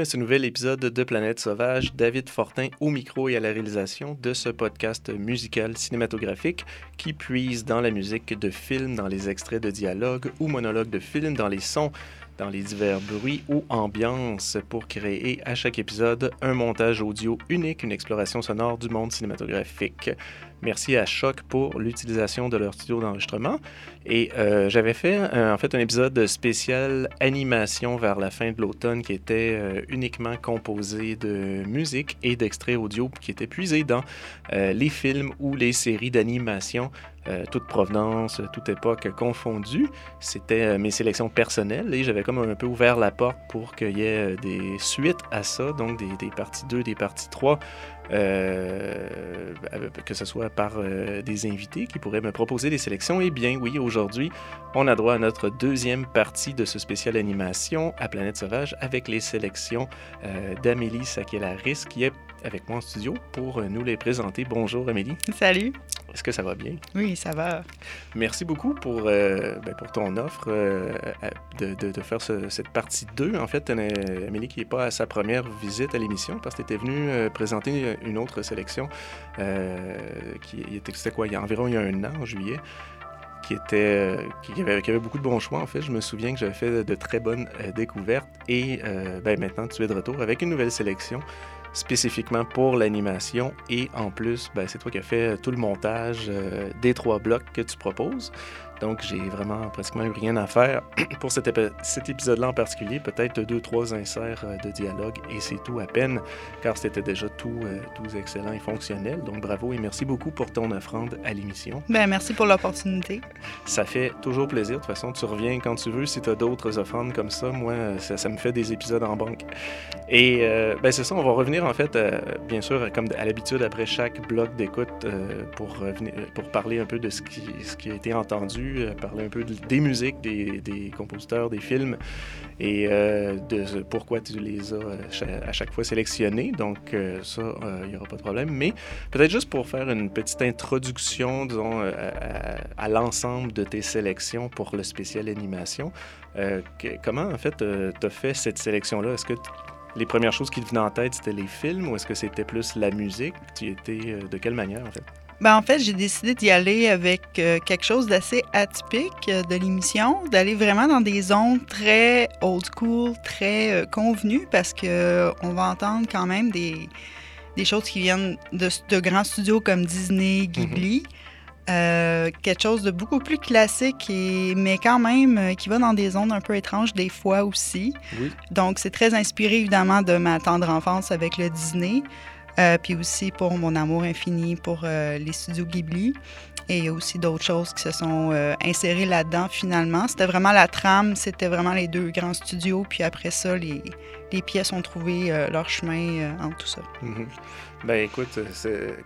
à ce nouvel épisode de Planète Sauvage. David Fortin au micro et à la réalisation de ce podcast musical cinématographique qui puise dans la musique de films, dans les extraits de dialogues ou monologues de films, dans les sons dans les divers bruits ou ambiances pour créer à chaque épisode un montage audio unique, une exploration sonore du monde cinématographique. Merci à Choc pour l'utilisation de leur studio d'enregistrement. Et euh, j'avais fait en fait un épisode spécial animation vers la fin de l'automne qui était euh, uniquement composé de musique et d'extraits audio qui étaient puisés dans euh, les films ou les séries d'animation toute provenance, toute époque confondue. C'était mes sélections personnelles et j'avais comme un peu ouvert la porte pour qu'il y ait des suites à ça, donc des, des parties 2, des parties 3, euh, que ce soit par euh, des invités qui pourraient me proposer des sélections. Eh bien, oui, aujourd'hui, on a droit à notre deuxième partie de ce spécial animation à Planète Sauvage avec les sélections euh, d'Amélie Sakelaris, qui est avec moi en studio pour nous les présenter. Bonjour Amélie. Salut. Est-ce que ça va bien? Oui, ça va. Merci beaucoup pour, euh, ben, pour ton offre euh, de, de, faire cette partie 2. En fait, Amélie qui n'est pas à sa première visite à l'émission parce que tu étais venue euh, présenter une autre sélection qui était, c'était quoi, il y a environ il y a un an, en juillet. Qui, était, qui, avait, qui avait beaucoup de bons choix, en fait. Je me souviens que j'avais fait de, très bonnes découvertes. Et ben, maintenant, tu es de retour avec une nouvelle sélection spécifiquement pour l'animation. Et en plus, ben, c'est toi qui as fait tout le montage euh, des trois blocs que tu proposes. Donc, j'ai vraiment pratiquement eu rien à faire pour cet, cet épisode-là en particulier. Peut-être deux, trois inserts euh, de dialogue et c'est tout à peine, car c'était déjà tout, euh, tout excellent et fonctionnel. Donc, bravo et merci beaucoup pour ton offrande à l'émission. Ben, merci pour l'opportunité. Ça fait toujours plaisir. De toute façon, tu reviens quand tu veux. Si tu as d'autres offrandes comme ça, moi, ça, ça, me fait des épisodes en banque. Et euh, ben, c'est ça, on va revenir en fait, bien sûr, comme à l'habitude, après chaque bloc d'écoute pour, pour parler un peu de ce qui, ce qui a été entendu parler un peu des musiques, des, compositeurs, des films et euh, de pourquoi tu les as euh, à chaque fois sélectionnés. Donc, euh, ça, il n'y aura pas de problème. Mais peut-être juste pour faire une petite introduction, disons, à, l'ensemble de tes sélections pour le spécial animation, comment, en fait, tu as fait cette sélection-là? Est-ce que les premières choses qui te venaient en tête, c'était les films ou est-ce que c'était plus la musique? Tu étais de quelle manière, en fait? Ben, en fait, j'ai décidé d'y aller avec euh, quelque chose d'assez atypique euh, de l'émission, d'aller vraiment dans des zones très old school, très euh, convenues, parce que on va entendre quand même des, des choses qui viennent de, de, grands studios comme Disney, Ghibli. Mm-hmm. quelque chose de beaucoup plus classique, et, mais quand même qui va dans des zones un peu étranges des fois aussi. Oui. Donc, c'est très inspiré évidemment de ma tendre enfance avec le Disney. Euh, puis aussi pour mon amour infini pour euh, les studios Ghibli. Et il y a aussi d'autres choses qui se sont euh, insérées là-dedans finalement. C'était vraiment la trame, c'était vraiment les deux grands studios. Puis après ça, les, pièces ont trouvé leur chemin en tout ça. Mm-hmm. Ben écoute,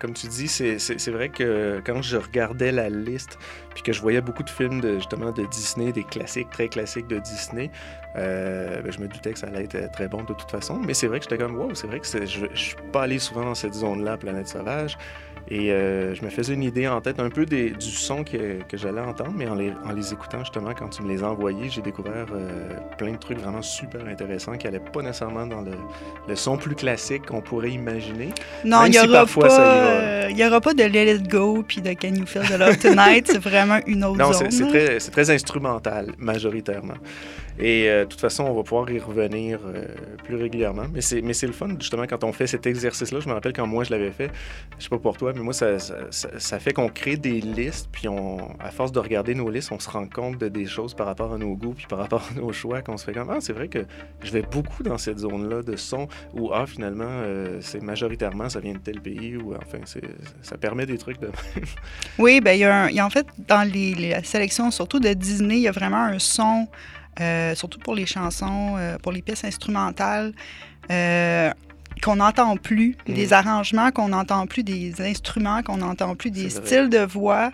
comme tu dis, c'est vrai que quand je regardais la liste, puis que je voyais beaucoup de films de, justement de Disney, des classiques, très classiques de Disney, euh, ben, je me doutais que ça allait être très bon de toute façon. Mais c'est vrai que j'étais comme, wow, c'est vrai que je ne suis pas allé souvent dans cette zone-là, Planète Sauvage. Et euh, je me faisais une idée en tête un peu des, du son que, que j'allais entendre, mais en les, en les, écoutant justement, quand tu me les as envoyés, j'ai découvert euh, plein de trucs vraiment super intéressants qui n'allaient pas nécessairement dans le, le son plus classique qu'on pourrait imaginer. Non, il n'y aura, pas, y aura pas de Let It Go puis de Can You Feel the Love Tonight. c'est vraiment une autre non, zone. Non, c'est très, très, instrumental, majoritairement. Et euh, de toute façon, on va pouvoir y revenir euh, plus régulièrement. Mais c'est, le fun, justement, quand on fait cet exercice-là. Je me rappelle quand moi, je l'avais fait. Je sais pas pour toi, mais moi, ça, fait qu'on crée des listes. Puis, à force de regarder nos listes, on se rend compte de des choses par rapport à nos goûts, puis par rapport à nos choix, qu'on se fait comme Ah, c'est vrai que je vais beaucoup dans cette zone-là de son où, ah, finalement, euh, c'est majoritairement, ça vient de tel pays, ou enfin, ça permet des trucs de. oui, bien, il y, y, a en fait, dans les, les sélections, surtout de Disney, il y a vraiment un son. Euh, surtout pour les chansons, euh, pour les pièces instrumentales, euh, qu'on n'entend plus, mm. des arrangements qu'on n'entend plus, des instruments qu'on n'entend plus, des styles de voix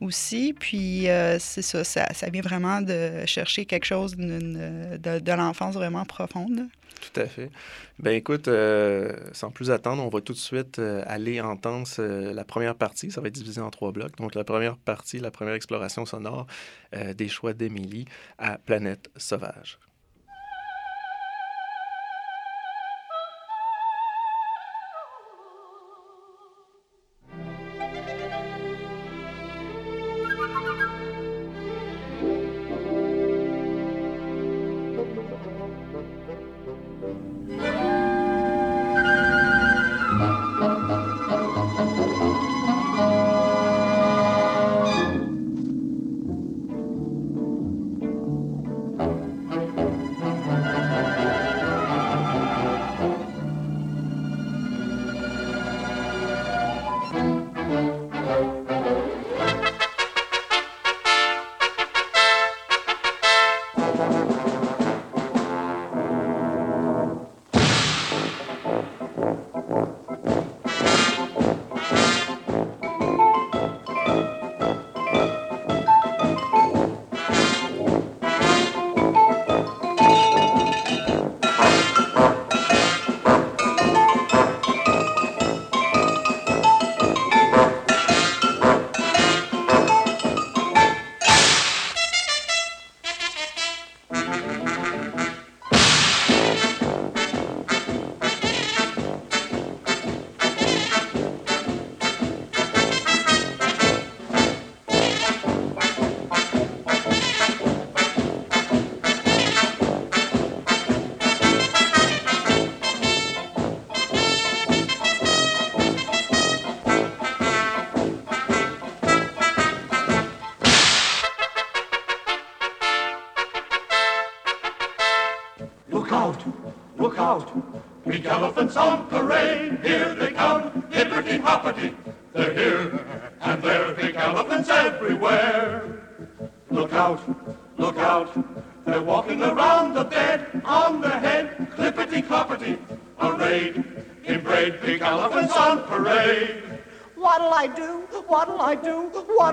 aussi. Puis c'est ça, ça, ça, vient vraiment de chercher quelque chose de, de l'enfance vraiment profonde. Tout à fait. Ben écoute, euh, sans plus attendre, on va tout de suite euh, aller entendre la première partie. Ça va être divisé en trois blocs. Donc la première partie, la première exploration sonore euh, des choix d'Émilie à Planète Sauvage.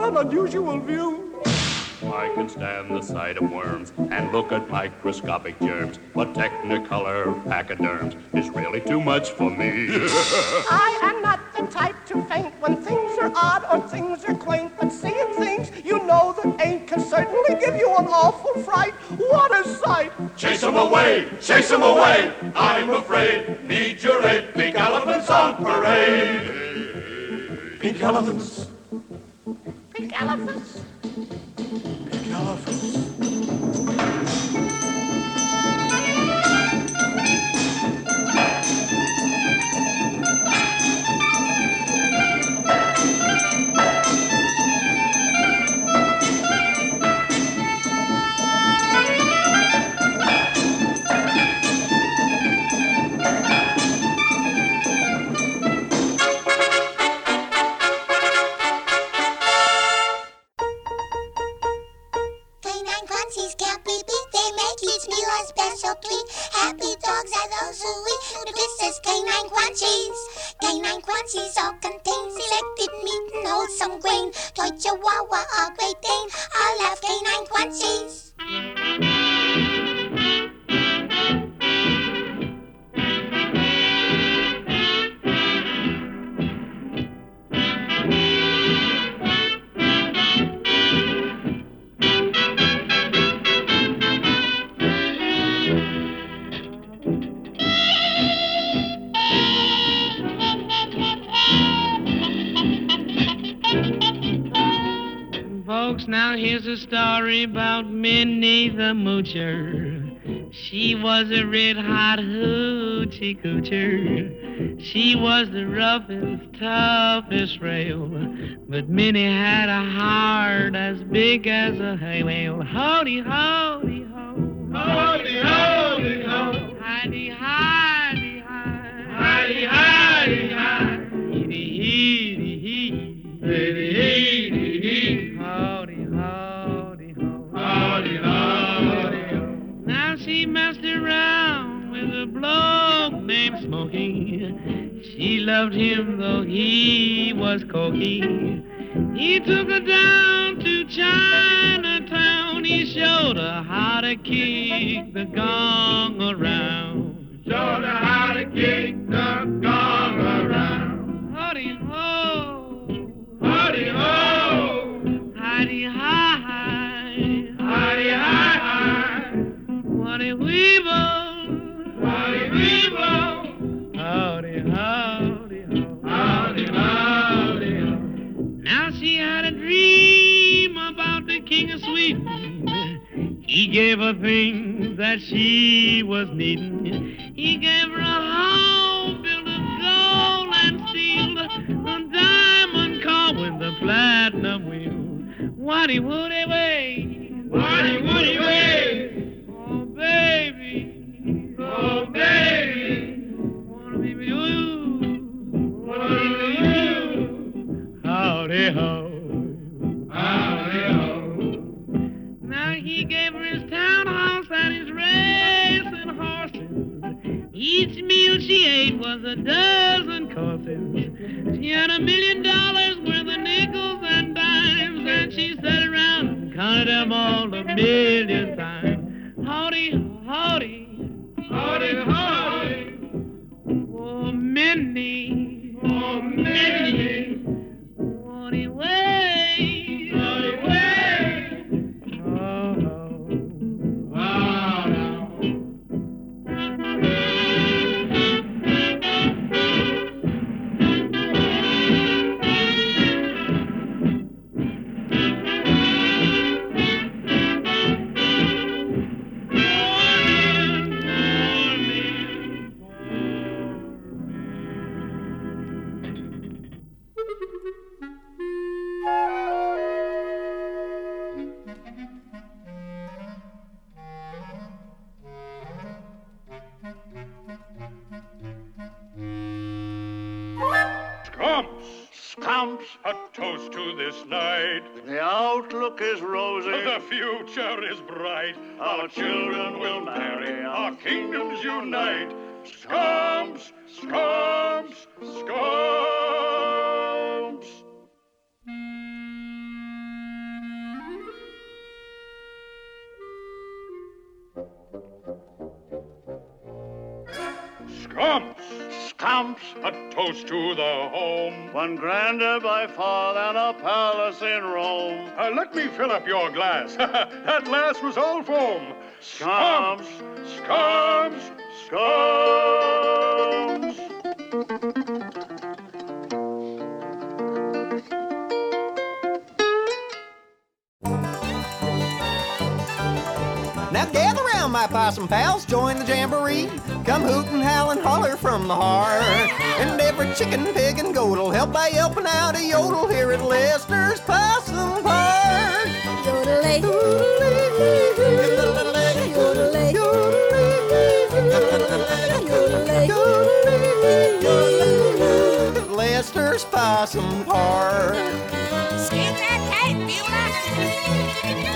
An unusual view. I can stand the sight of worms and look at microscopic germs, but Technicolor pachyderms is really too much for me. I am not the type to faint when things are odd or things are quaint, but seeing things you know that ain't can certainly give you an awful fright. What a sight! Chase 'em away, chase 'em away. I'm afraid. Need your aid. Pink elephants on parade. Pink elephants. Pink elephants? Story about Minnie the Moocher. She was a red hot hoochie coocher. She was the roughest, toughest rail. But Minnie had a heart as big as a hay whale. Howdy, howdy, ho. Howdy, howdy, ho. Hidey, hidey, hi. Hidey, hidey, She loved him though he was cocky. He took her down to Chinatown. He showed her how to kick the gong around. Showed her how to kick the gong around. Howdy ho, Howdy, ho. hidey hi, Howdy, hi, hi. what a weevil, Howdy, weevil. howdy, howdy Now she had a dream about the king of Sweden. He gave her things that she was needing. He gave her a home built of gold and steel, a diamond car with a platinum wheel. Woody woody way, Woody, woody, way. oh baby, Oh, baby. wanna be with you. What do you? Howdy ho. Howdy, ho. Now he gave her his townhouse and his racing horses. Each meal she ate was a dozen courses. She had a million dollars worth of nickels and dimes, and she sat around and counted them all a million times. Howdy, howdy, Howdy, howdy. oh Minnie, Oh, Minnie everywhere. Toast to the home. one grander by far than a palace in Rome. Uh, let me fill up your glass. that last was all foam. Scamps, scumps, scumps. My possum pals, join the jamboree. Come hoot and howl and holler from the heart. And every chicken, pig, and goat'll help by helping out a yodel here at Lester's Possum Park. Yodelay. Yodelay. At Lester's Possum Park.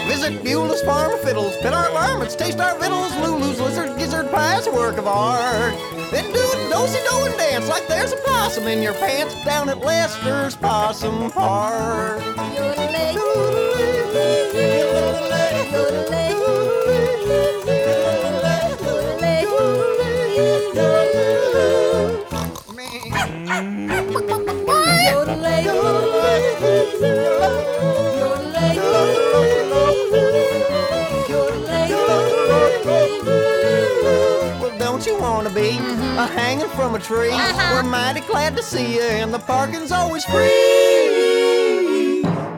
Visit Beulah's Farm of Fiddles, pet our varmints, taste our victuals, Lulu's lizard gizzard pie's a work of art. Then do a dosey-do and dance like there's a possum in your pants down at Lester's Possum Park. a hanging from a tree? Uh-huh. We're mighty glad to see you, and the parking's always free.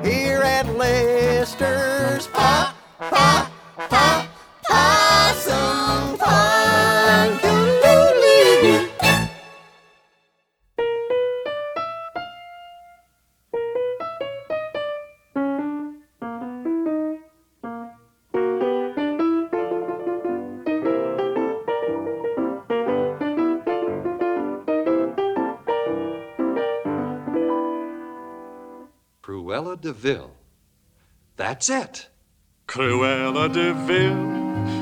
Here at Lester's Pop That's it. Cruella de Vil,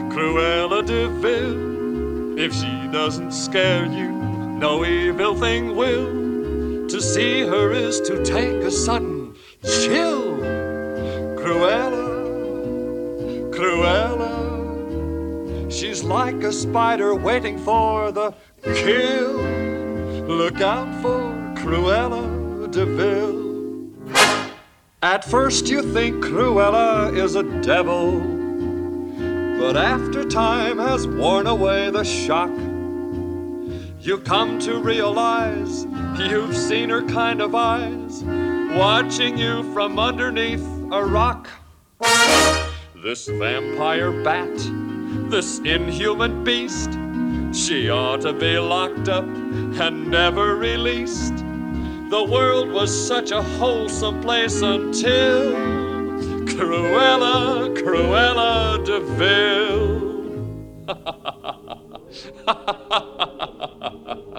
Cruella de Vil. If she doesn't scare you, no evil thing will. To see her is to take a sudden chill. Cruella, Cruella. She's like a spider waiting for the kill. Look out for Cruella de Vil. At first you think Cruella is a devil, but after time has worn away the shock, you come to realize you've seen her kind of eyes watching you from underneath a rock. This vampire bat, this inhuman beast, she ought to be locked up and never released. The world was such a wholesome place until Cruella, Cruella de Vil.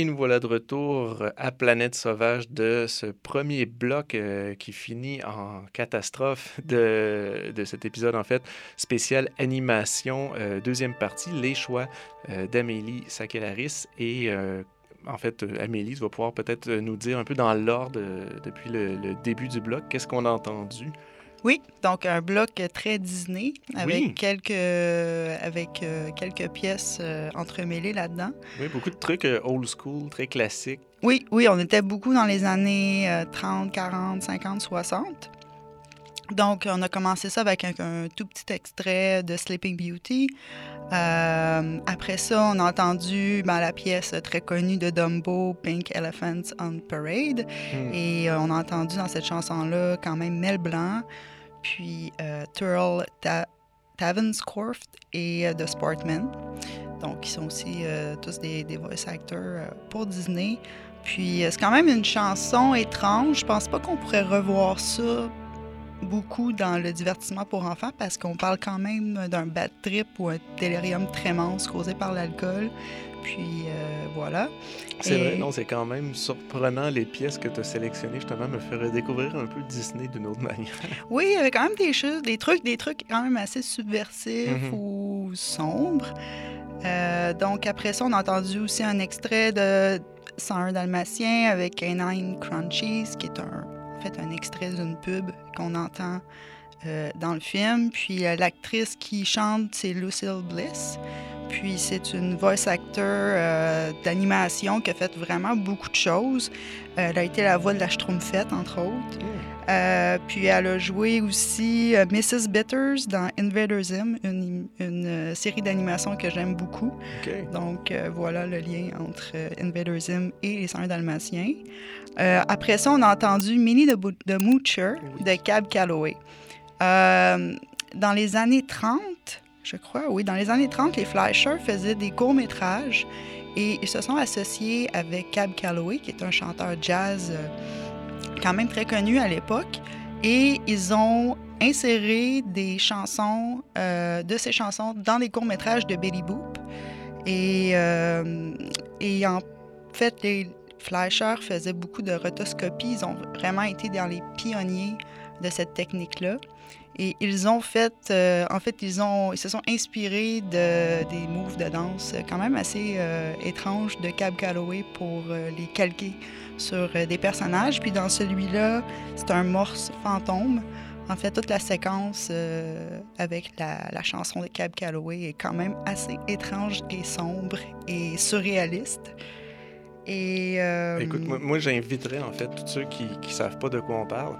Et nous voilà de retour à Planète Sauvage de ce premier bloc euh, qui finit en catastrophe de, de, cet épisode, en fait, spécial animation, euh, deuxième partie, les choix euh, d'Amélie Sakelaris. Et en fait, Amélie va pouvoir peut-être nous dire un peu dans l'ordre depuis le, le, début du bloc, qu'est-ce qu'on a entendu? Oui, donc un bloc très Disney avec Oui. quelques avec euh, quelques pièces euh, entremêlées là-dedans. Oui, beaucoup de trucs euh, old school, très classiques. Oui, oui, on était beaucoup dans les années euh, 30, 40, 50, 60. Donc, on a commencé ça avec un, un tout petit extrait de Sleeping Beauty. Euh, après ça, on a entendu ben, la pièce très connue de Dumbo, Pink Elephants on Parade. Hmm. Et euh, on a entendu dans cette chanson-là quand même Mel Blanc, puis euh, Turl Ta Tavenscorft et The Sportman. Donc, ils sont aussi tous des, des voice actors pour Disney. Puis, c'est quand même une chanson étrange. Je pense pas qu'on pourrait revoir ça beaucoup dans le divertissement pour enfants parce qu'on parle quand même d'un bad trip ou un délirium tremens causé par l'alcool. Puis, euh, voilà. C'est Et- vrai, non, c'est quand même surprenant les pièces que tu as sélectionnées, justement, me faire découvrir un peu Disney d'une autre manière. Oui, il y avait quand même des choses, des trucs, des trucs quand même assez subversifs Mhm. ou sombres. Euh, donc après ça, on a entendu aussi un extrait de 101 Dalmatien avec Canine Crunchies, qui est un, fait un extrait d'une pub qu'on entend euh, dans le film. Puis euh, l'actrice qui chante, c'est Lucille Bliss. Puis c'est une voice actor euh, d'animation qui a fait vraiment beaucoup de choses. Euh, elle a été la voix de la Schtroumpfette, entre autres. Euh, puis elle a joué aussi Mrs. Bitters dans Invader Zim, une, une, série d'animation que j'aime beaucoup. Donc voilà le lien entre Invader Zim et les 101 Dalmatiens. Après ça, on a entendu Minnie the, Bo- the Moocher de Cab Calloway. Dans les années 30, je crois, oui, dans les années 30, les Flashers faisaient des courts-métrages et ils se sont associés avec Cab Calloway, qui est un chanteur jazz euh, quand même très connu à l'époque. Et ils ont inséré des chansons, euh, de ces chansons dans des courts-métrages de Betty Boop. Et, euh, et en fait, les Flashers faisaient beaucoup de rotoscopie. Ils ont vraiment été dans les pionniers de cette technique-là. Et ils ont fait, euh, en fait, ils, se sont inspirés de, des moves de danse quand même assez euh, étranges de Cab Calloway pour euh, les calquer sur des personnages. Puis dans celui-là, c'est un morse fantôme. En fait, toute la séquence avec la, chanson de Cab Calloway est quand même assez étrange et sombre et surréaliste. Écoute, moi, moi, j'inviterais en fait tous ceux qui ne savent pas de quoi on parle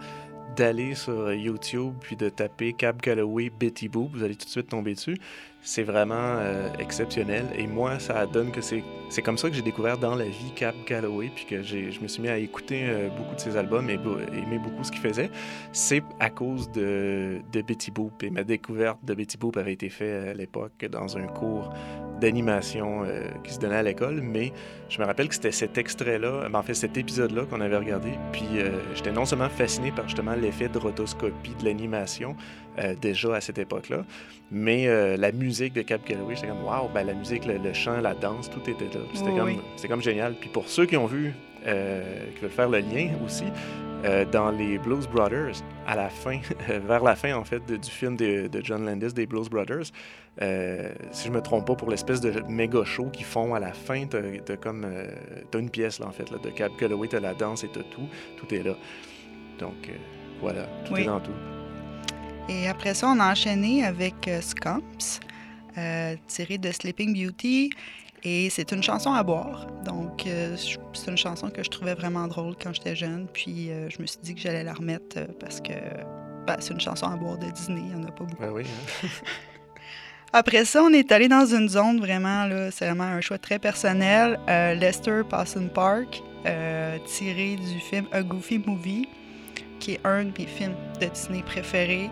d'aller sur euh, YouTube puis de taper Cab Calloway Betty Boop. Vous allez tout de suite tomber dessus. C'est vraiment euh, exceptionnel. Et moi, ça donne que c'est c'est comme ça que j'ai découvert dans la vie Cab Calloway puis que j'ai- je me suis mis à écouter euh, beaucoup de ses albums et aimer beaucoup ce qu'il faisait. C'est à cause de, de Betty Boop. Et ma découverte de Betty Boop avait été faite à l'époque dans un cours d'animation euh, qui se donnait à l'école, mais je me rappelle que c'était cet extrait-là, ben, en fait cet épisode-là qu'on avait regardé, puis euh, j'étais non seulement fasciné par justement l'effet de rotoscopie de l'animation euh, déjà à cette époque-là, mais euh, la musique de Cab Calloway, j'étais comme waouh, ben, la musique, le, le chant, la danse, tout était là. C'était Oui, comme, oui. comme génial. Puis pour ceux qui ont vu, euh, qui veulent faire le lien aussi, dans les Blues Brothers, à la fin, vers la fin en fait de- du film de, de John Landis des Blues Brothers, euh, si je me trompe pas, pour l'espèce de méga show qu'ils font à la fin, t'as comme euh, t'as une pièce là en fait là, de Cab Calloway, t'as la danse et t'as tout, tout est là. Donc euh, voilà, tout Oui. est dans tout. Et après ça, on a enchaîné avec euh, Scumps, euh, tiré de Sleeping Beauty. Et c'est une chanson à boire. Donc, euh, c'est une chanson que je trouvais vraiment drôle quand j'étais jeune. Puis, euh, je me suis dit que j'allais la remettre parce que ben, c'est une chanson à boire de Disney. Il n'y en a pas beaucoup. Ben oui, hein. Après ça, on est allé dans une zone vraiment, là, c'est vraiment un choix très personnel. Euh, Lester Pawson Park, euh, tiré du film A Goofy Movie, qui est un de mes films de Disney préférés.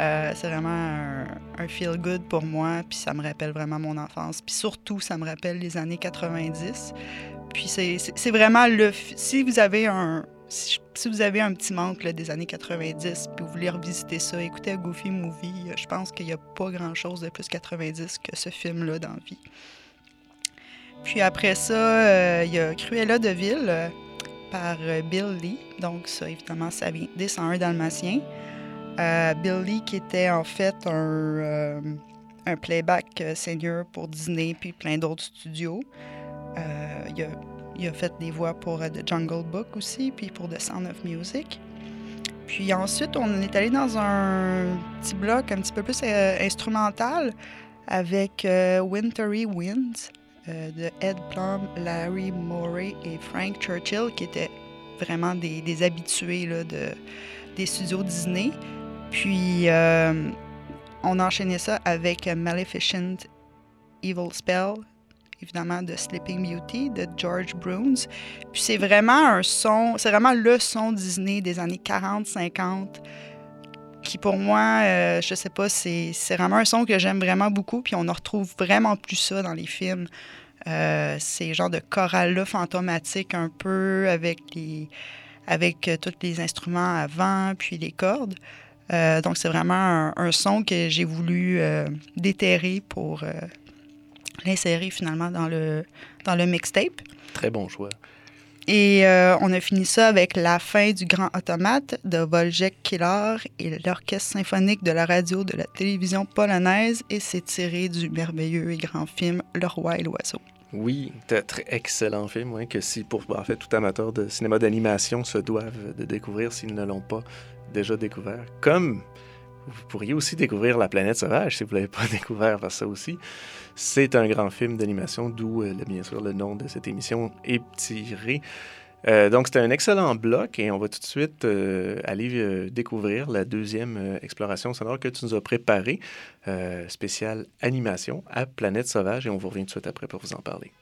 Euh, c'est vraiment un, feel-good pour moi, puis ça me rappelle vraiment mon enfance. Puis surtout, ça me rappelle les années 90. Puis c'est- vraiment le... Si vous avez un... Si vous avez un petit manque là, des années 90, puis vous voulez revisiter ça, écoutez Goofy Movie, euh, je pense qu'il n'y a pas grand-chose de plus 90 que ce film-là dans la vie. Puis après ça, euh, il y a Cruella de Ville par Bill Lee. Donc ça, évidemment, ça vient des 101 Dalmatiens. Euh, Bill Lee qui était en fait un, euh, playback euh, senior pour Disney puis plein d'autres studios. Il, a, fait des voix pour The Jungle Book aussi, puis pour The Sound of Music. Puis ensuite, on est allé dans un petit bloc un petit peu plus instrumental avec Wintry Winds de Ed Plum, Larry Morey et Frank Churchill, qui étaient vraiment des, habitués là, de, des studios Disney. Puis euh, on a enchaîné ça avec Maleficent Evil Spell, évidemment de Sleeping Beauty de George Bruns. Puis c'est vraiment un son, c'est vraiment le son Disney des années 40-50 qui pour moi, euh, je sais pas, c'est c'est vraiment un son que j'aime vraiment beaucoup. Puis on ne retrouve vraiment plus ça dans les films. Euh, ces genres de chorales-là fantomatiques un peu avec les avec euh, tous les instruments avant, puis les cordes. Euh, donc c'est vraiment un, un son que j'ai voulu euh, déterrer pour euh, l'insérer finalement dans le, dans le mixtape. Très bon choix. Et on a fini ça avec La fin du grand automate de Voljek Killer et l'orchestre symphonique de la radio de la télévision polonaise et c'est tiré du merveilleux et grand film Le roi et l'oiseau. Oui, très excellent film, que si pour en fait tout amateur de cinéma d'animation se doivent de découvrir s'ils ne l'ont pas déjà découvert. Comme vous pourriez aussi découvrir La planète sauvage si vous ne l'avez pas découvert par ça aussi. C'est un grand film d'animation, d'où euh, bien sûr le nom de cette émission est tiré. Euh, donc c'était un excellent bloc et on va tout de suite euh, aller découvrir la deuxième exploration sonore que tu nous as préparée, spéciale animation à Planète Sauvage et on vous revient tout de suite après pour vous en parler.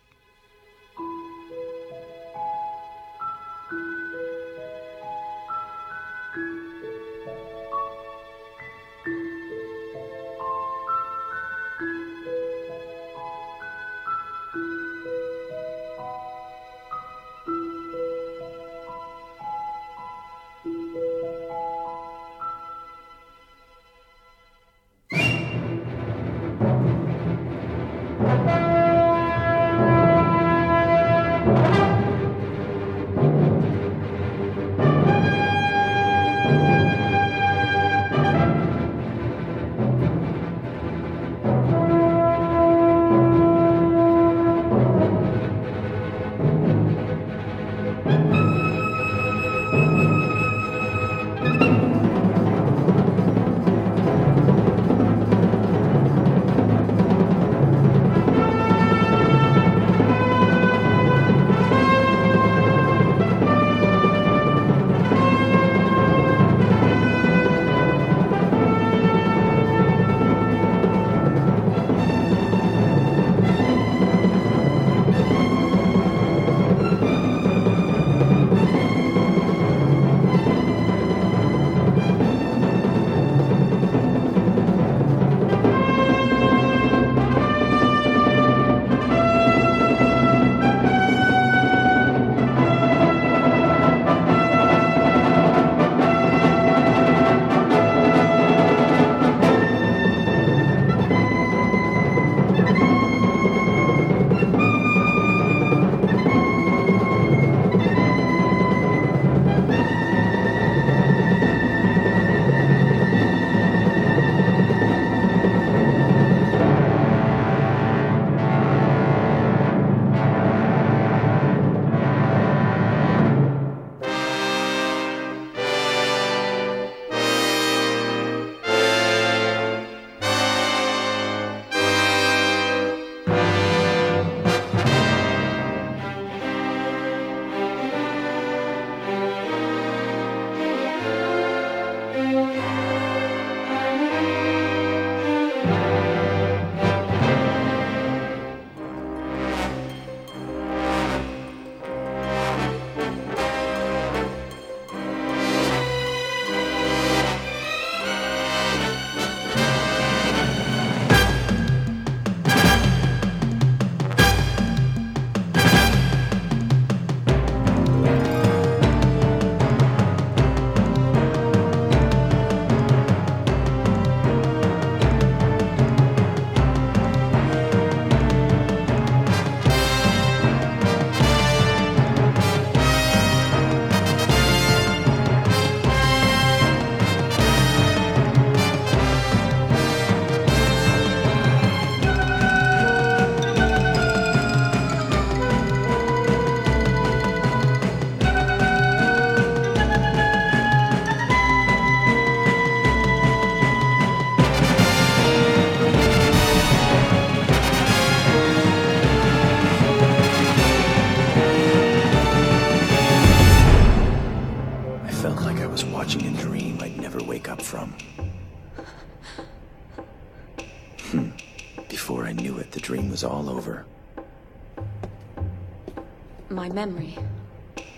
Memory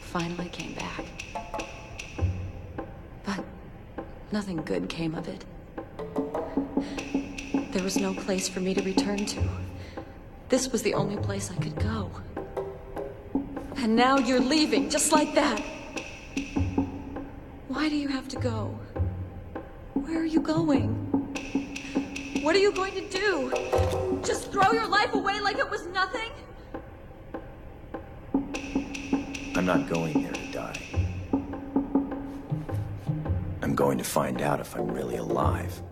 finally came back. But nothing good came of it. There was no place for me to return to. This was the only place I could go. And now you're leaving, just like that. Why do you have to go? Where are you going? What are you going to do? Just throw your life away like it was nothing? I'm not going there to die. I'm going to find out if I'm really alive.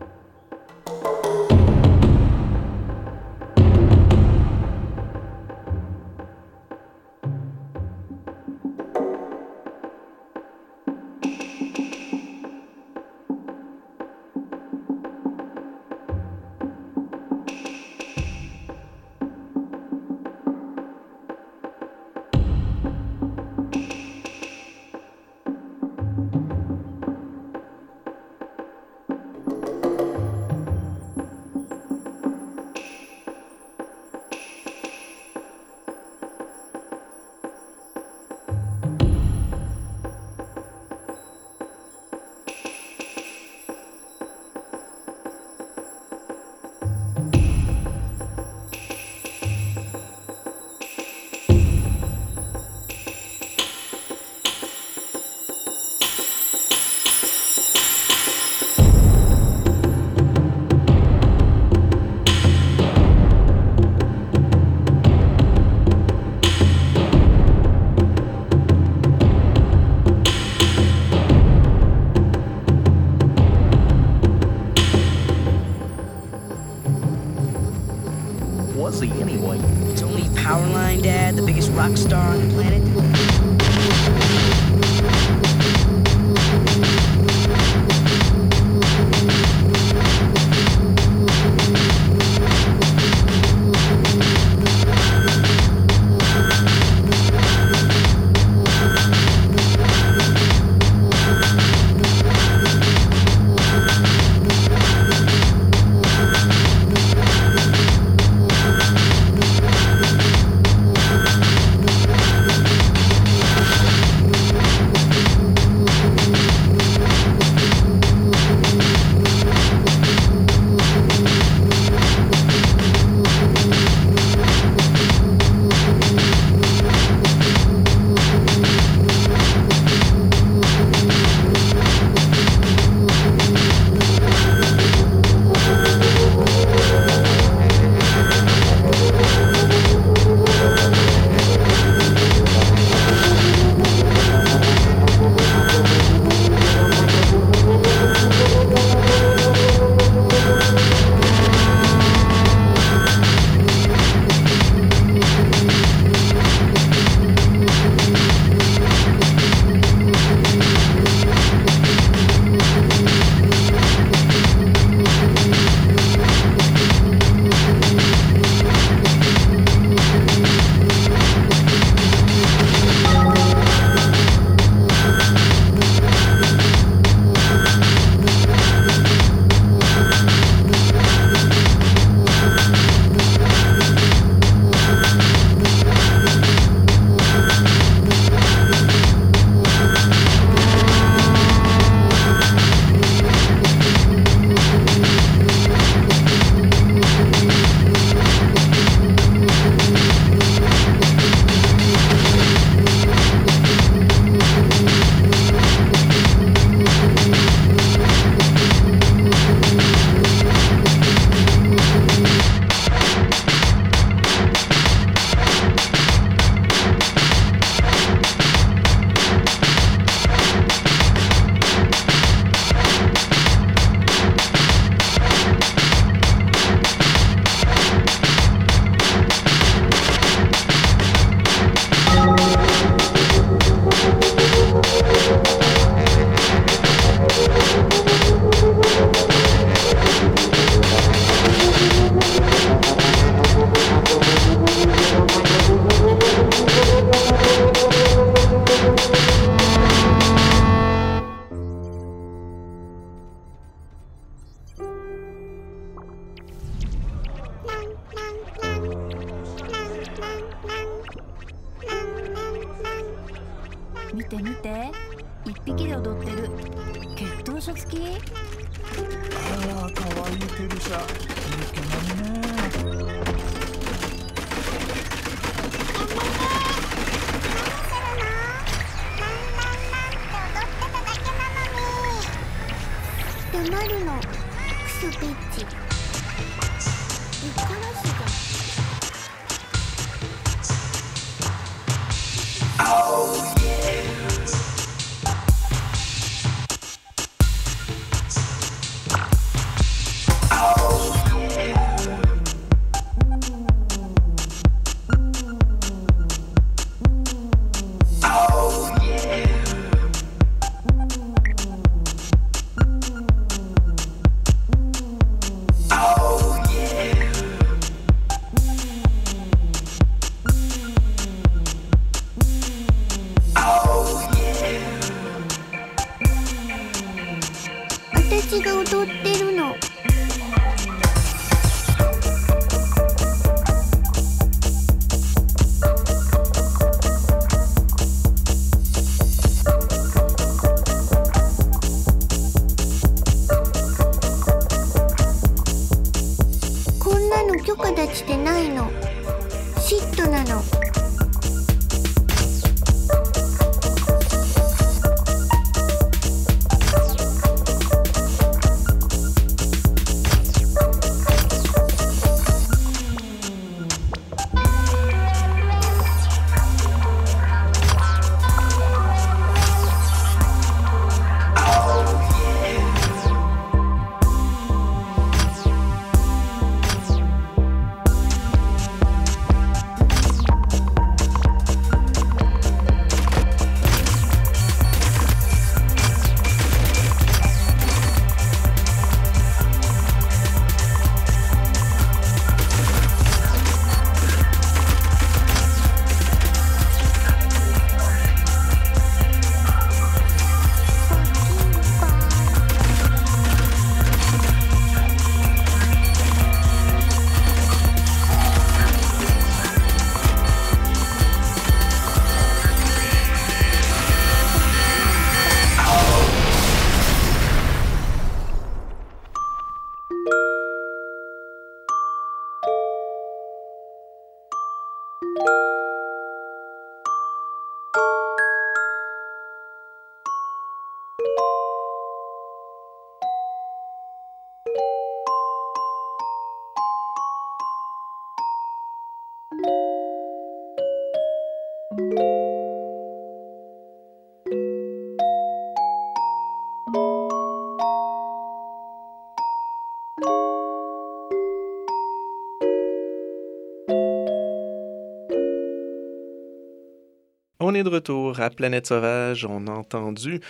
De retour à Planète Sauvage. On a entendu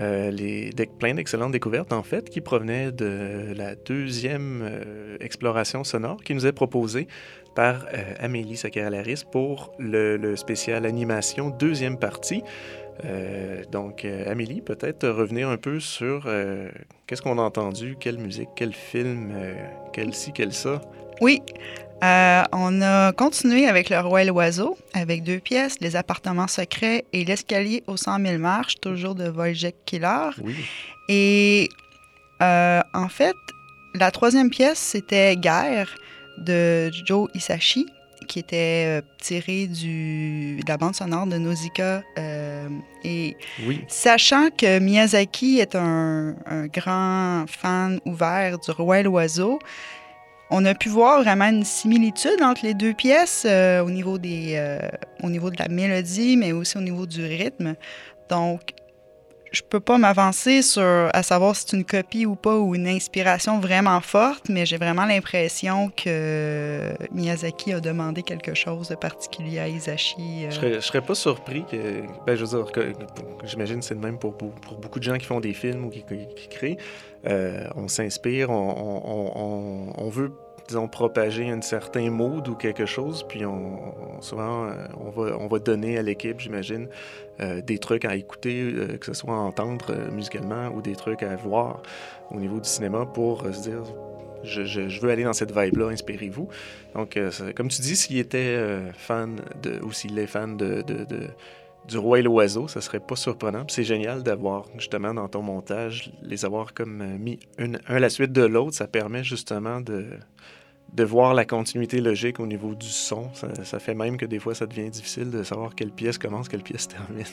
euh, les, plein d'excellentes découvertes, en fait, qui provenaient de la deuxième euh, exploration sonore qui nous est proposée par euh, Amélie Sakharalaris pour le, le spécial animation deuxième partie. Euh, donc, euh, Amélie, peut-être revenir un peu sur qu'est-ce qu'on a entendu, quelle musique, quel film, quel ci, quel ça? Oui. Euh, on a continué avec Le Roi et l'Oiseau, avec deux pièces, Les appartements secrets et L'escalier aux 100 000 marches, toujours de Wojciech Killer. Oui. Et euh, en fait, la troisième pièce, c'était Guerre de Joe Hisashi, qui était euh, tirée du, de la bande sonore de Nausicaa. euh, et Oui. Sachant que Miyazaki est un, un grand fan ouvert du Roi et l'Oiseau, on a pu voir vraiment une similitude entre les deux pièces euh, au, niveau des, euh, au niveau de la mélodie, mais aussi au niveau du rythme. Je peux pas m'avancer sur à savoir si c'est une copie ou pas ou une inspiration vraiment forte, mais j'ai vraiment l'impression que Miyazaki a demandé quelque chose de particulier à Isashi. euh. Je serais, serais pas surpris que. Ben, je dire, que, c'est le même pour, beaucoup de gens qui font des films ou qui, créent. Euh, on s'inspire, on veut, disons, propager un certain mood ou quelque chose, puis on, souvent, euh, on va, on va donner à l'équipe, j'imagine, euh, des trucs à écouter, euh, que ce soit à entendre musicalement ou des trucs à voir au niveau du cinéma pour se dire. Je, je- veux aller dans cette vibe-là, inspirez-vous. Donc, comme tu dis, s'il était fan de, ou s'il est fan de, du roi et l'oiseau, ça serait pas surprenant. C'est génial d'avoir, justement, dans ton montage, les avoir comme euh, mis une, un à la suite de l'autre. Ça permet justement de, de voir la continuité logique au niveau du son. Ça, ça fait même que des fois, ça devient difficile de savoir quelle pièce commence, quelle pièce termine.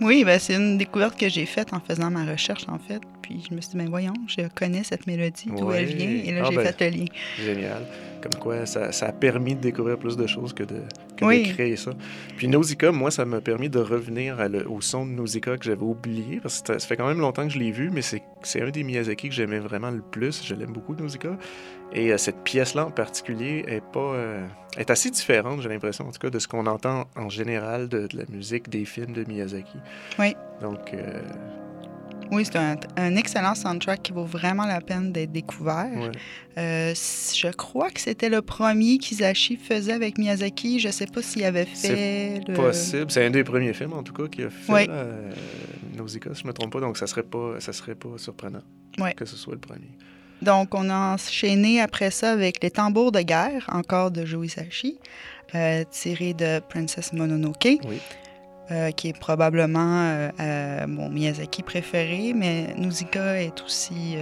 Oui, ben, c'est une découverte que j'ai faite en faisant ma recherche, en fait. Puis je me suis dit, ben voyons, je connais cette mélodie, d'où Ouais. elle vient. Et là, Ah, j'ai ben, fait le lien. Génial. Comme quoi, ça, ça a permis de découvrir plus de choses que de, que Oui. de créer ça. Puis Nausicaa, moi, ça m'a permis de revenir à le- au son de Nausicaa que j'avais oublié, parce que ça, fait quand même longtemps que je l'ai vu, mais c'est c'est un des Miyazaki que j'aimais vraiment le plus. Je l'aime beaucoup, Nausicaa. Et euh, cette pièce-là en particulier est pas euh, est assez différente, j'ai l'impression, en tout cas, de ce qu'on entend en général de, de la musique des films de Miyazaki. Oui. Donc, euh, Oui, c'est un, un excellent soundtrack qui vaut vraiment la peine d'être découvert. ouais. Euh, je crois que c'était le premier qu'Isashi faisait avec Miyazaki. Je sais pas s'il avait fait C'est le... possible. C'est un des premiers films, en tout cas, qui a fait Oui. euh, Nausicaa, si je ne me trompe pas. Donc, ça serait pas, ça serait pas surprenant Ouais. que ce soit le premier. Donc, on a enchaîné après ça avec Les tambours de guerre, encore de Joe Hisaishi, euh, tiré de Princess Mononoke, Oui. Euh, qui est probablement euh, euh, mon Miyazaki préféré, mais Nausicaa est aussi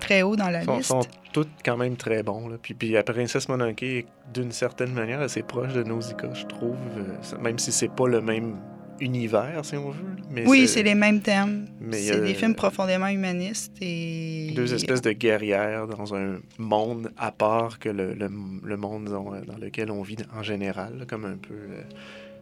très haut dans la Ils sont, liste. sont tous quand même très bons. Là. Puis, puis la Princesse Mononoke est d'une certaine manière assez proche de Nausicaa, je trouve. même si c'est pas le même univers, si on veut. Mais Oui, c'est les mêmes thèmes. C'est euh, des films profondément humanistes et... Deux espèces de guerrières dans un monde à part que le, le- le monde dans, dans lequel on vit en général, comme un peu euh,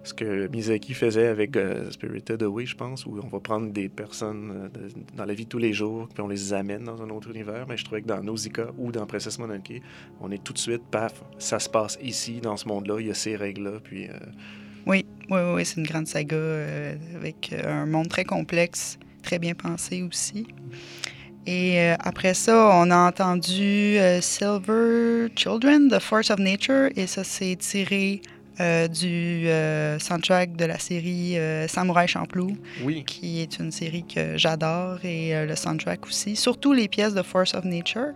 ce que Miyazaki faisait avec euh, Spirited Away, je pense, où on va prendre des personnes euh, dans la vie de tous les jours, puis on les amène dans un autre univers. Mais je trouvais que dans Nausicaa ou dans Princess Mononoke, on est tout de suite, paf, ça se passe ici, dans ce monde-là, il y a ces règles-là, puis... euh, Oui, oui, oui, c'est une grande saga euh, avec un monde très complexe, très bien pensé aussi. Et après ça, on a entendu Silver Children, The Force of Nature, et ça, c'est tiré euh, du euh, soundtrack de la série euh, Samouraï Champloo, Oui. qui est une série que j'adore, et euh, le soundtrack aussi, surtout les pièces de Force of Nature.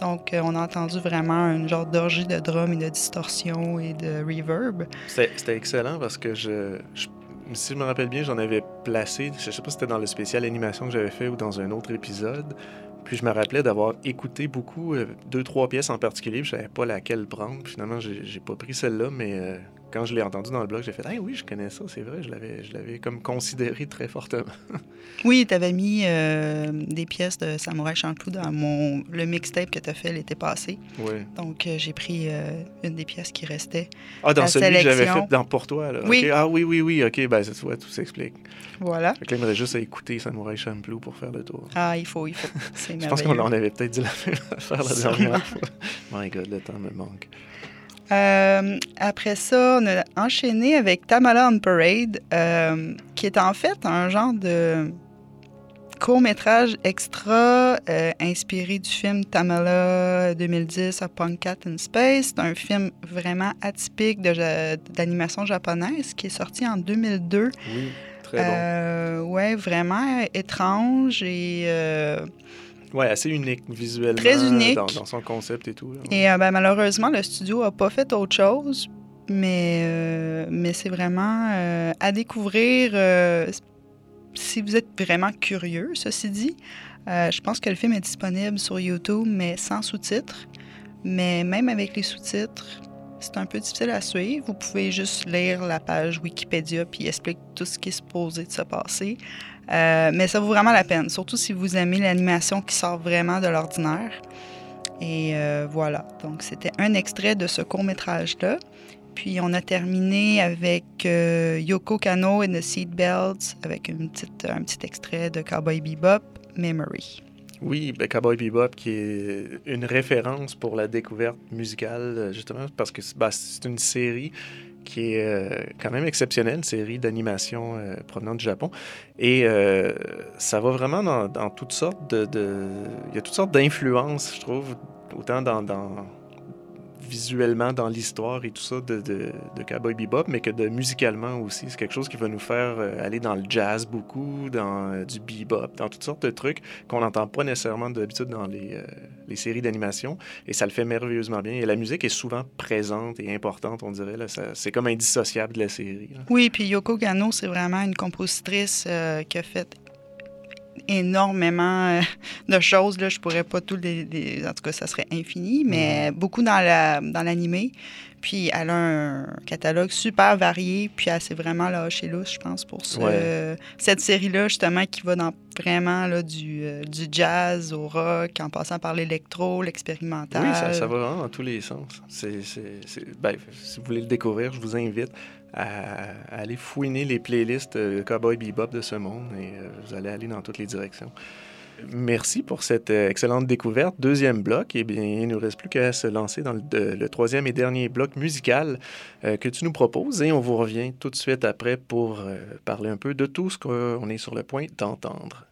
Donc, on a entendu vraiment une genre d'orgie de drum et de distorsion et de reverb. C'était c'était excellent parce que je, je- si je me rappelle bien, j'en avais placé, je sais pas si c'était dans le spécial animation que j'avais fait ou dans un autre épisode. Puis je me rappelais d'avoir écouté beaucoup, euh, deux, trois pièces en particulier, puis je savais pas laquelle prendre. Finalement, j'ai j'ai pas pris celle-là, mais euh, quand je l'ai entendu dans le blog, j'ai fait Ah oui, je connais ça, c'est vrai, je l'avais je l'avais comme considéré très fortement. Oui, tu avais mis euh, des pièces de Samouraï Champloo dans mon, le mixtape que tu as fait l'été passé. Oui. Donc, euh, j'ai pris euh, une des pièces qui restait. Ah, dans celui que j'avais fait dans Pour toi, là. Oui. Ah oui, oui, oui, ok, ben ça, tu vois, tout s'explique. Voilà. Fait que là, il me reste juste à écouter Samouraï Champloo pour faire le tour. Ah, il faut, il faut. C'est Je pense qu'on en avait peut-être dit la même affaire la dernière fois. My God, le temps me manque. Euh, après ça, on a enchaîné avec Tamala on Parade, euh, qui est en fait un genre de court-métrage extra euh, inspiré du film Tamala 2010 A Punk Cat in Space. C'est un film vraiment atypique d'animation japonaise qui est sorti en 2002. Oui, très bon. Ouais, vraiment étrange et Ouais, assez unique visuellement. Très unique. Dans, dans son concept et tout. là. Et euh, ben, malheureusement, le studio n'a pas fait autre chose, mais, euh, mais c'est vraiment euh, à découvrir si vous êtes vraiment curieux, ceci dit. Je pense que le film est disponible sur YouTube, mais sans sous-titres. Mais même avec les sous-titres, c'est un peu difficile à suivre. Vous pouvez juste lire la page Wikipédia puis il explique tout ce qui est supposé de se passer. Euh, mais ça vaut vraiment la peine, surtout si vous aimez l'animation qui sort vraiment de l'ordinaire. Et euh, voilà, donc c'était un extrait de ce court-métrage-là. Puis on a terminé avec euh, Yoko Kano and the Seatbelts avec une petite, un petit extrait de Cowboy Bebop, Memory. Oui, ben, Cowboy Bebop, qui est une référence pour la découverte musicale, justement, parce que c'est ben, c'est une série qui est euh, quand même exceptionnelle, une série d'animation euh, provenant du Japon. Et euh, ça va vraiment dans, toutes sortes de, Il y a toutes sortes d'influences, je trouve, autant dans visuellement dans l'histoire et tout ça de, de, de Cowboy Bebop, mais que de musicalement aussi. C'est quelque chose qui va nous faire euh, aller dans le jazz beaucoup, dans euh, du bebop, dans toutes sortes de trucs qu'on n'entend pas nécessairement d'habitude dans les, euh, les séries d'animation. Et ça le fait merveilleusement bien. Et la musique est souvent présente et importante, on dirait. C'est comme indissociable de la série. Oui, puis Yoko Gano, c'est vraiment une compositrice euh, qui a fait énormément euh, de choses. Là. Je pourrais pas tout les, les- En tout cas, ça serait infini, mais beaucoup dans la dans l'animé. Puis elle a un catalogue super varié, puis elle s'est vraiment lâchée lousse, je pense, pour ce- Ouais. cette série-là, justement, qui va dans vraiment là, du, euh, du jazz au rock, en passant par l'électro, l'expérimental. Oui, ça, ça va vraiment dans tous les sens. C'est- c'est- ben, si vous voulez le découvrir, je vous invite à, aller fouiner les playlists euh, Cowboy Bebop de ce monde et euh, vous allez aller dans toutes les directions. Merci pour cette euh, excellente découverte. Deuxième bloc, eh bien, il ne nous reste plus qu'à se lancer dans le, troisième et dernier bloc musical euh, que tu nous proposes et on vous revient tout de suite après pour parler un peu de tout ce qu'on est sur le point d'entendre.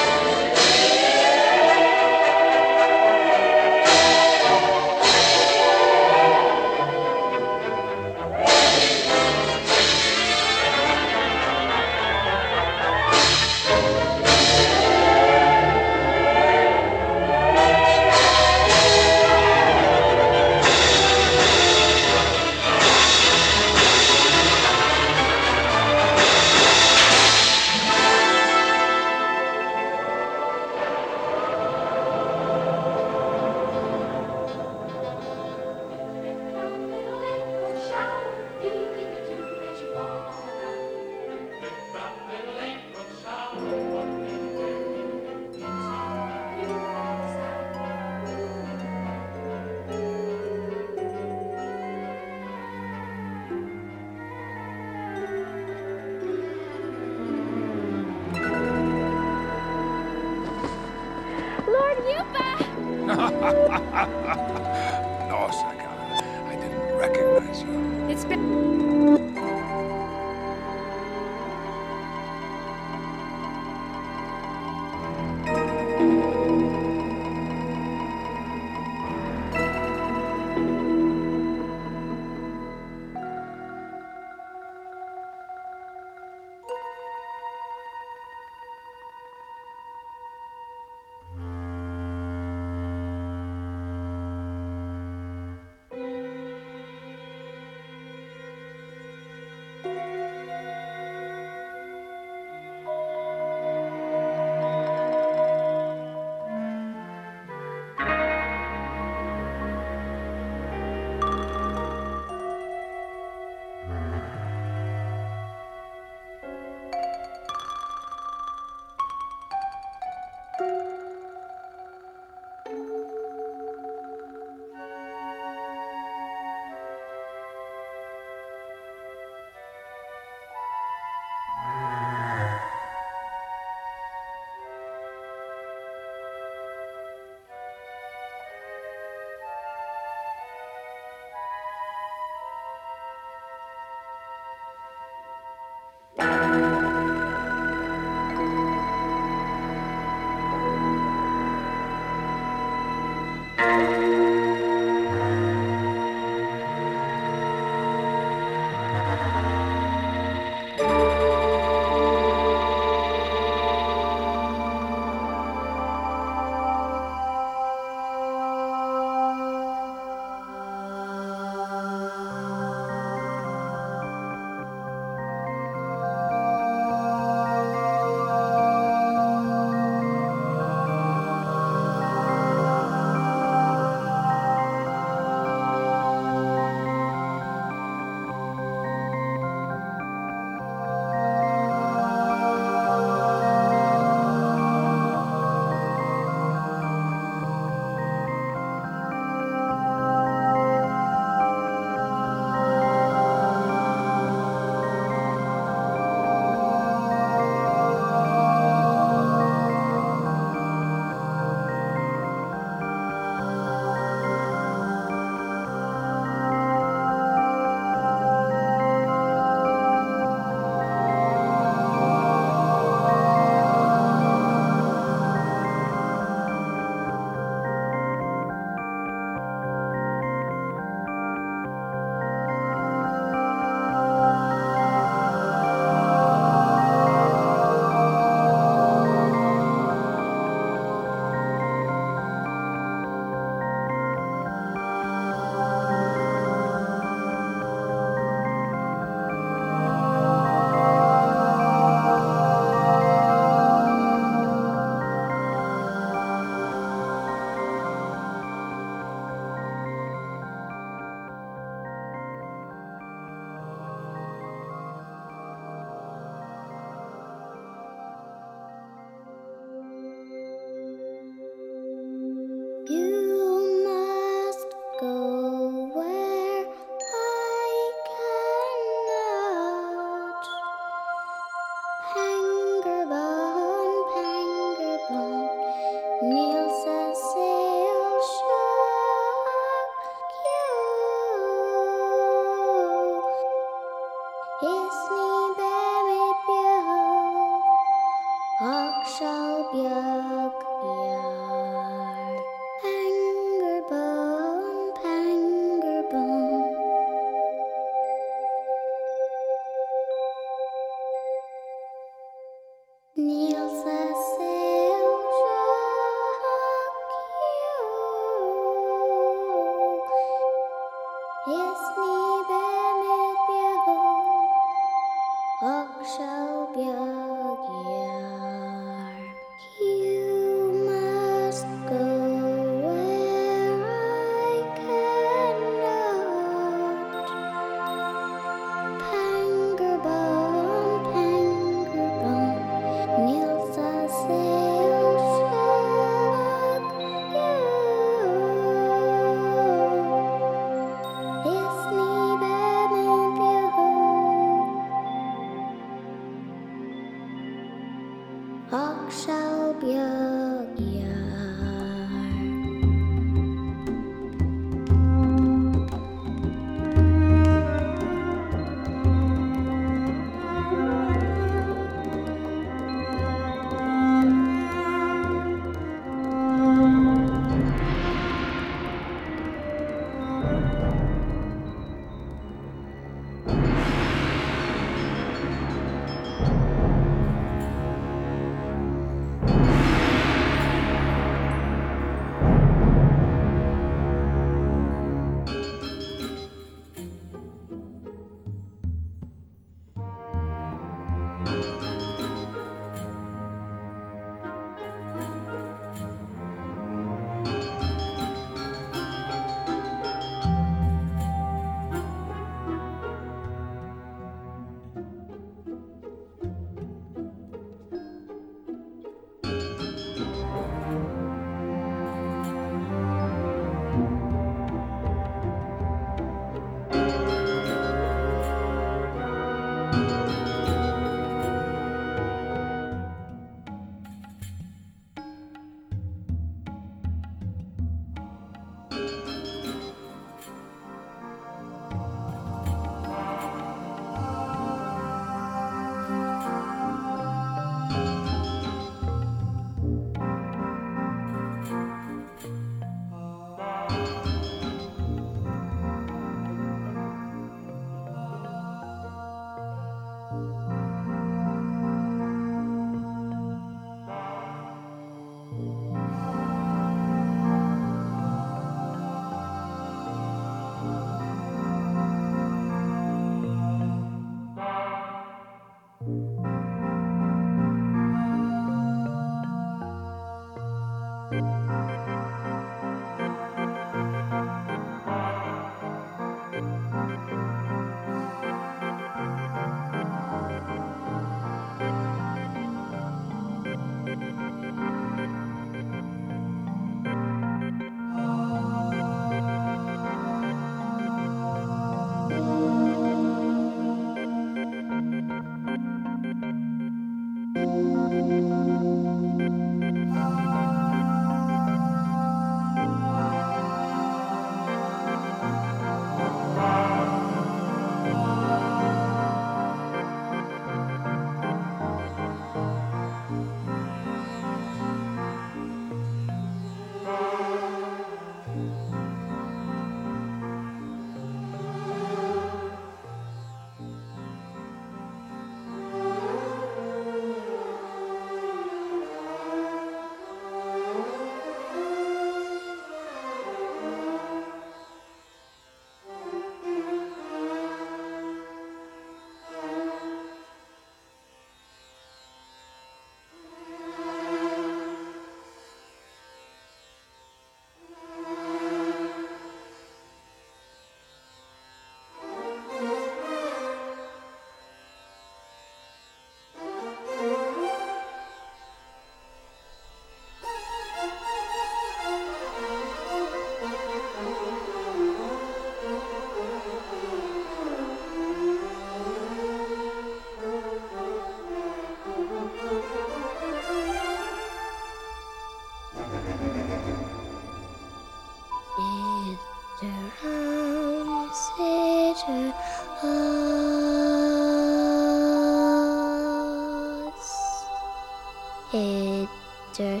밧줄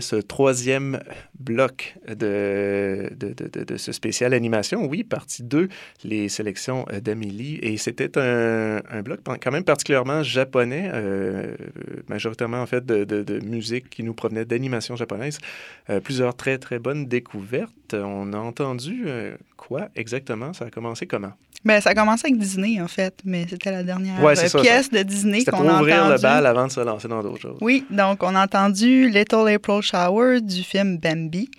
ce troisième bloc de, de, de, de- de ce spécial animation. Oui, partie 2, les sélections euh, d'Amélie. Et c'était un, un bloc quand même particulièrement japonais, euh, majoritairement en fait de, musique qui nous provenait d'animation japonaise. Euh, plusieurs très très bonnes découvertes. On a entendu euh, quoi exactement? Ça a commencé comment? Ben, ça a commencé avec Disney, en fait, mais c'était la dernière Ouais, ça, pièce ça. de Disney qu'on a ouvrir le entendu. bal avant de se lancer dans d'autres choses. Oui, donc on a entendu Little April Shower du film Bambi.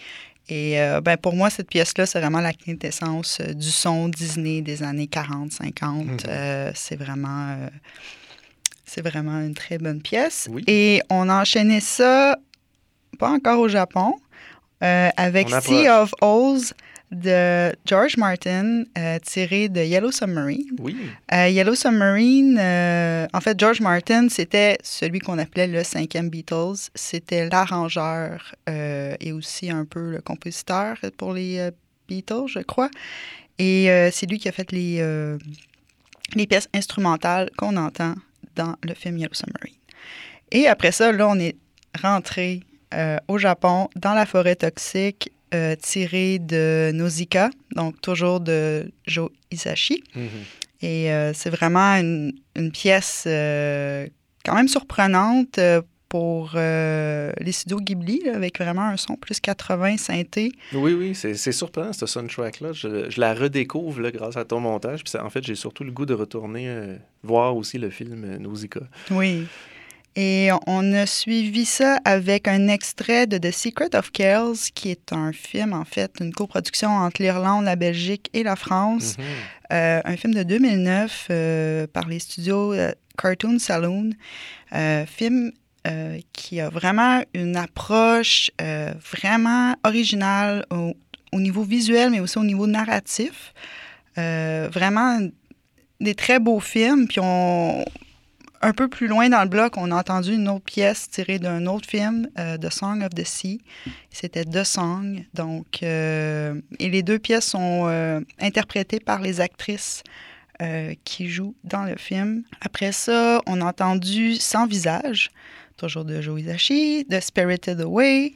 Et euh, ben, pour moi, cette pièce-là, c'est vraiment la quintessence euh, du son Disney des années 40, 50. Mhm. Euh, c'est vraiment, euh, c'est vraiment une très bonne pièce. Oui. Et on a enchaîné ça, pas encore au Japon, avec Sea of Oz de George Martin, euh, tiré de Yellow Submarine. Oui. Euh, Yellow Submarine, euh, en fait, George Martin, c'était celui qu'on appelait le cinquième Beatles. C'était l'arrangeur et aussi un peu le compositeur pour les Beatles, je crois. Et c'est lui qui a fait les, les pièces instrumentales qu'on entend dans le film Yellow Submarine. Et après ça, là, on est rentré euh, au Japon, dans la forêt toxique, euh, tirée de Nausicaa, donc toujours de Joe Hisashi. Mhm. Et euh, c'est vraiment une, une pièce euh, quand même surprenante pour les studios Ghibli, là, avec vraiment un son plus 80 synthé. Oui, oui, c'est surprenant, ce soundtrack-là. Je, je la redécouvre là, grâce à ton montage. Puis ça- en fait, j'ai surtout le goût de retourner voir aussi le film Nausicaa. Oui. Et on a suivi ça avec un extrait de The Secret of Kells, qui est un film, en fait, une coproduction entre l'Irlande, la Belgique et la France. Euh, un film de 2009 euh, par les studios euh, Cartoon Saloon. Film qui a vraiment une approche vraiment originale au, au niveau visuel, mais aussi au niveau narratif. Vraiment des très beaux films. Puis on, un peu plus loin dans le bloc, on a entendu une autre pièce tirée d'un autre film, euh, The Song of the Sea. C'était The Song. Donc, euh, et les deux pièces sont euh, interprétées par les actrices qui jouent dans le film. Après ça, on a entendu Sans visage, toujours de Joe Hisaishi, The Spirited Away.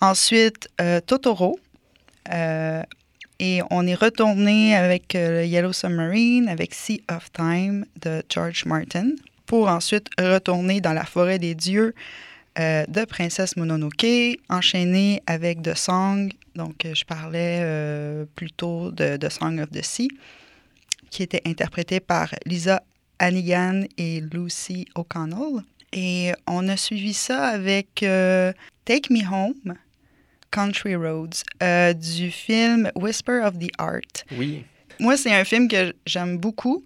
Ensuite, Totoro. Et on est retourné avec le Yellow Submarine, avec Sea of Time de George Martin, pour ensuite retourner dans la forêt des dieux euh, de Princesse Mononoke, enchaîné avec The Song, donc euh, je parlais euh, plutôt de The Song of the Sea, qui était interprété par Lisa Hannigan et Lucy O'Connell. Et on a suivi ça avec euh, Take Me Home, Country Roads, du film Whisper of the Art. Oui. Moi, c'est un film que j'aime beaucoup.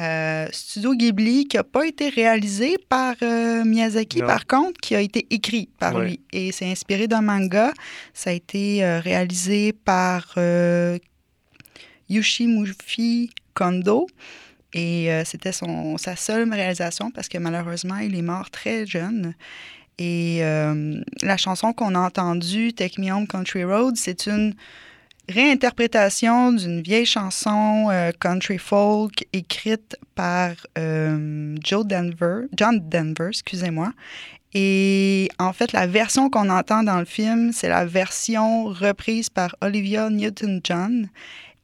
Euh, Studio Ghibli, qui n'a pas été réalisé par euh, Miyazaki, Non. par contre, qui a été écrit par Ouais. lui. Et c'est inspiré d'un manga. Ça a été euh, réalisé par Yoshimufi Kondo. Et c'était son, sa seule réalisation parce que malheureusement, il est mort très jeune. Et la chanson qu'on a entendue, Take Me Home Country Road, c'est une réinterprétation d'une vieille chanson euh, country folk écrite par euh, Joe Denver, John Denver, excusez-moi. Et en fait, la version qu'on entend dans le film, c'est la version reprise par Olivia Newton-John.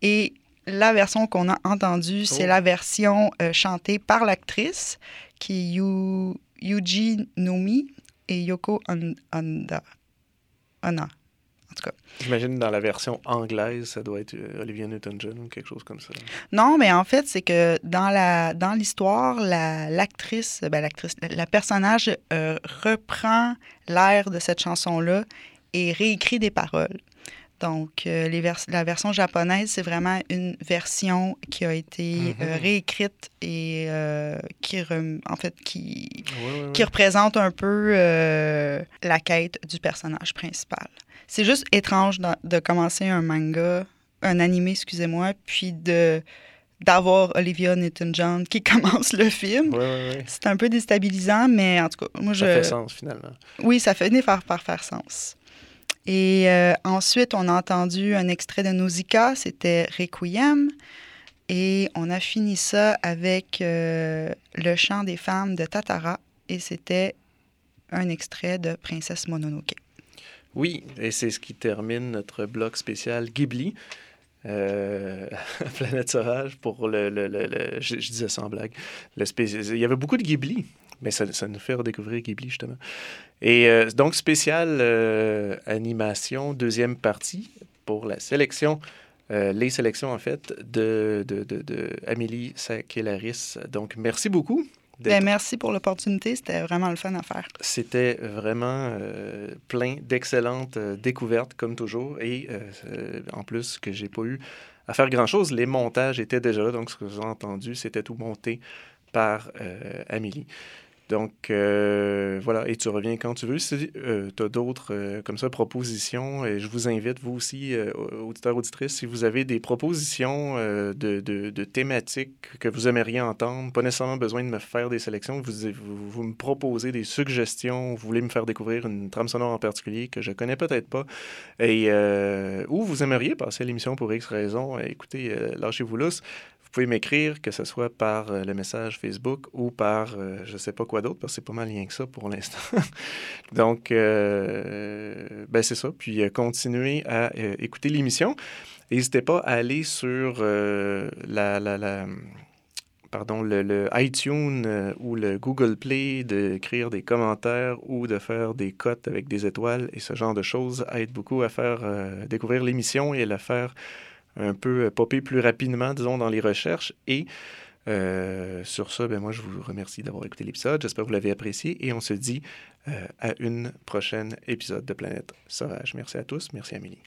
Et la version qu'on a entendue, c'est Oh. la version euh, chantée par l'actrice, qui est Yu- Yuji Nomi et Yoko Honda. Honna. En tout cas. J'imagine dans la version anglaise, ça doit être euh, Olivia Newton-John ou quelque chose comme ça. Non, mais en fait, c'est que dans la dans l'histoire, la- l'actrice, ben, l'actrice, la personnage euh, reprend l'air de cette chanson-là et réécrit des paroles. Donc, euh, les vers- la version japonaise, c'est vraiment une version qui a été euh, Mhm. réécrite et euh, qui, en fait, qui, Ouais, ouais, qui représente un peu la quête du personnage principal. C'est juste étrange de, de commencer un manga, un animé, excusez-moi, puis de d'avoir Olivia Newton-John qui commence le film. Ouais, ouais, ouais. C'est un peu déstabilisant, mais en tout cas, moi, Ça je... fait sens finalement. Oui, ça finit par, par faire sens. Et euh, ensuite, on a entendu un extrait de Nausicaa, c'était Requiem. Et on a fini ça avec euh, le chant des femmes de Tatara. Et c'était un extrait de Princesse Mononoke. Oui, et c'est ce qui termine notre bloc spécial Ghibli. Euh, Planète Sauvage pour le. le, le- je, disais en blague. Il y avait beaucoup de Ghibli, mais ça, nous fait redécouvrir Ghibli, justement. Et euh, donc, spécial euh, animation, deuxième partie pour la sélection, les sélections, en fait, de, de, de, de Amélie Sakelaris. Donc, merci beaucoup. Ben, merci pour l'opportunité. C'était vraiment le fun à faire. c'était vraiment euh, plein d'excellentes euh, découvertes, comme toujours. Et euh, en plus, que j'ai pas eu à faire grand-chose, les montages étaient déjà là. Donc, ce que vous avez entendu, c'était tout monté par Amélie. Donc, euh, voilà. Et tu reviens quand tu veux. Si tu as d'autres, euh, comme ça, propositions, et je vous invite, vous aussi, euh, auditeurs, auditrices, si vous avez des propositions euh, de, de- de thématiques que vous aimeriez entendre, pas nécessairement besoin de me faire des sélections, vous, vous, vous me proposez des suggestions, vous voulez me faire découvrir une trame sonore en particulier que je connais peut-être pas, et euh, ou vous aimeriez passer l'émission pour X raison, euh, écoutez, euh, lâchez-vous lousse. Pouvez m'écrire, que ce soit par euh, le message Facebook ou par euh, je sais pas quoi d'autre, parce que c'est pas mal rien que ça pour l'instant. Donc, euh, ben c'est ça. Puis, continuez à écouter l'émission. N'hésitez pas à aller sur la, pardon, le, iTunes ou le Google Play, d'écrire des commentaires ou de faire des cotes avec des étoiles et ce genre de choses aide beaucoup à faire découvrir l'émission et à la faire un peu euh, popper plus rapidement, disons, dans les recherches. Et euh, sur ça, ben moi, je vous remercie d'avoir écouté l'épisode. J'espère que vous l'avez apprécié et on se dit euh, à une prochaine épisode de Planète Sauvage. Merci à tous. Merci Amélie.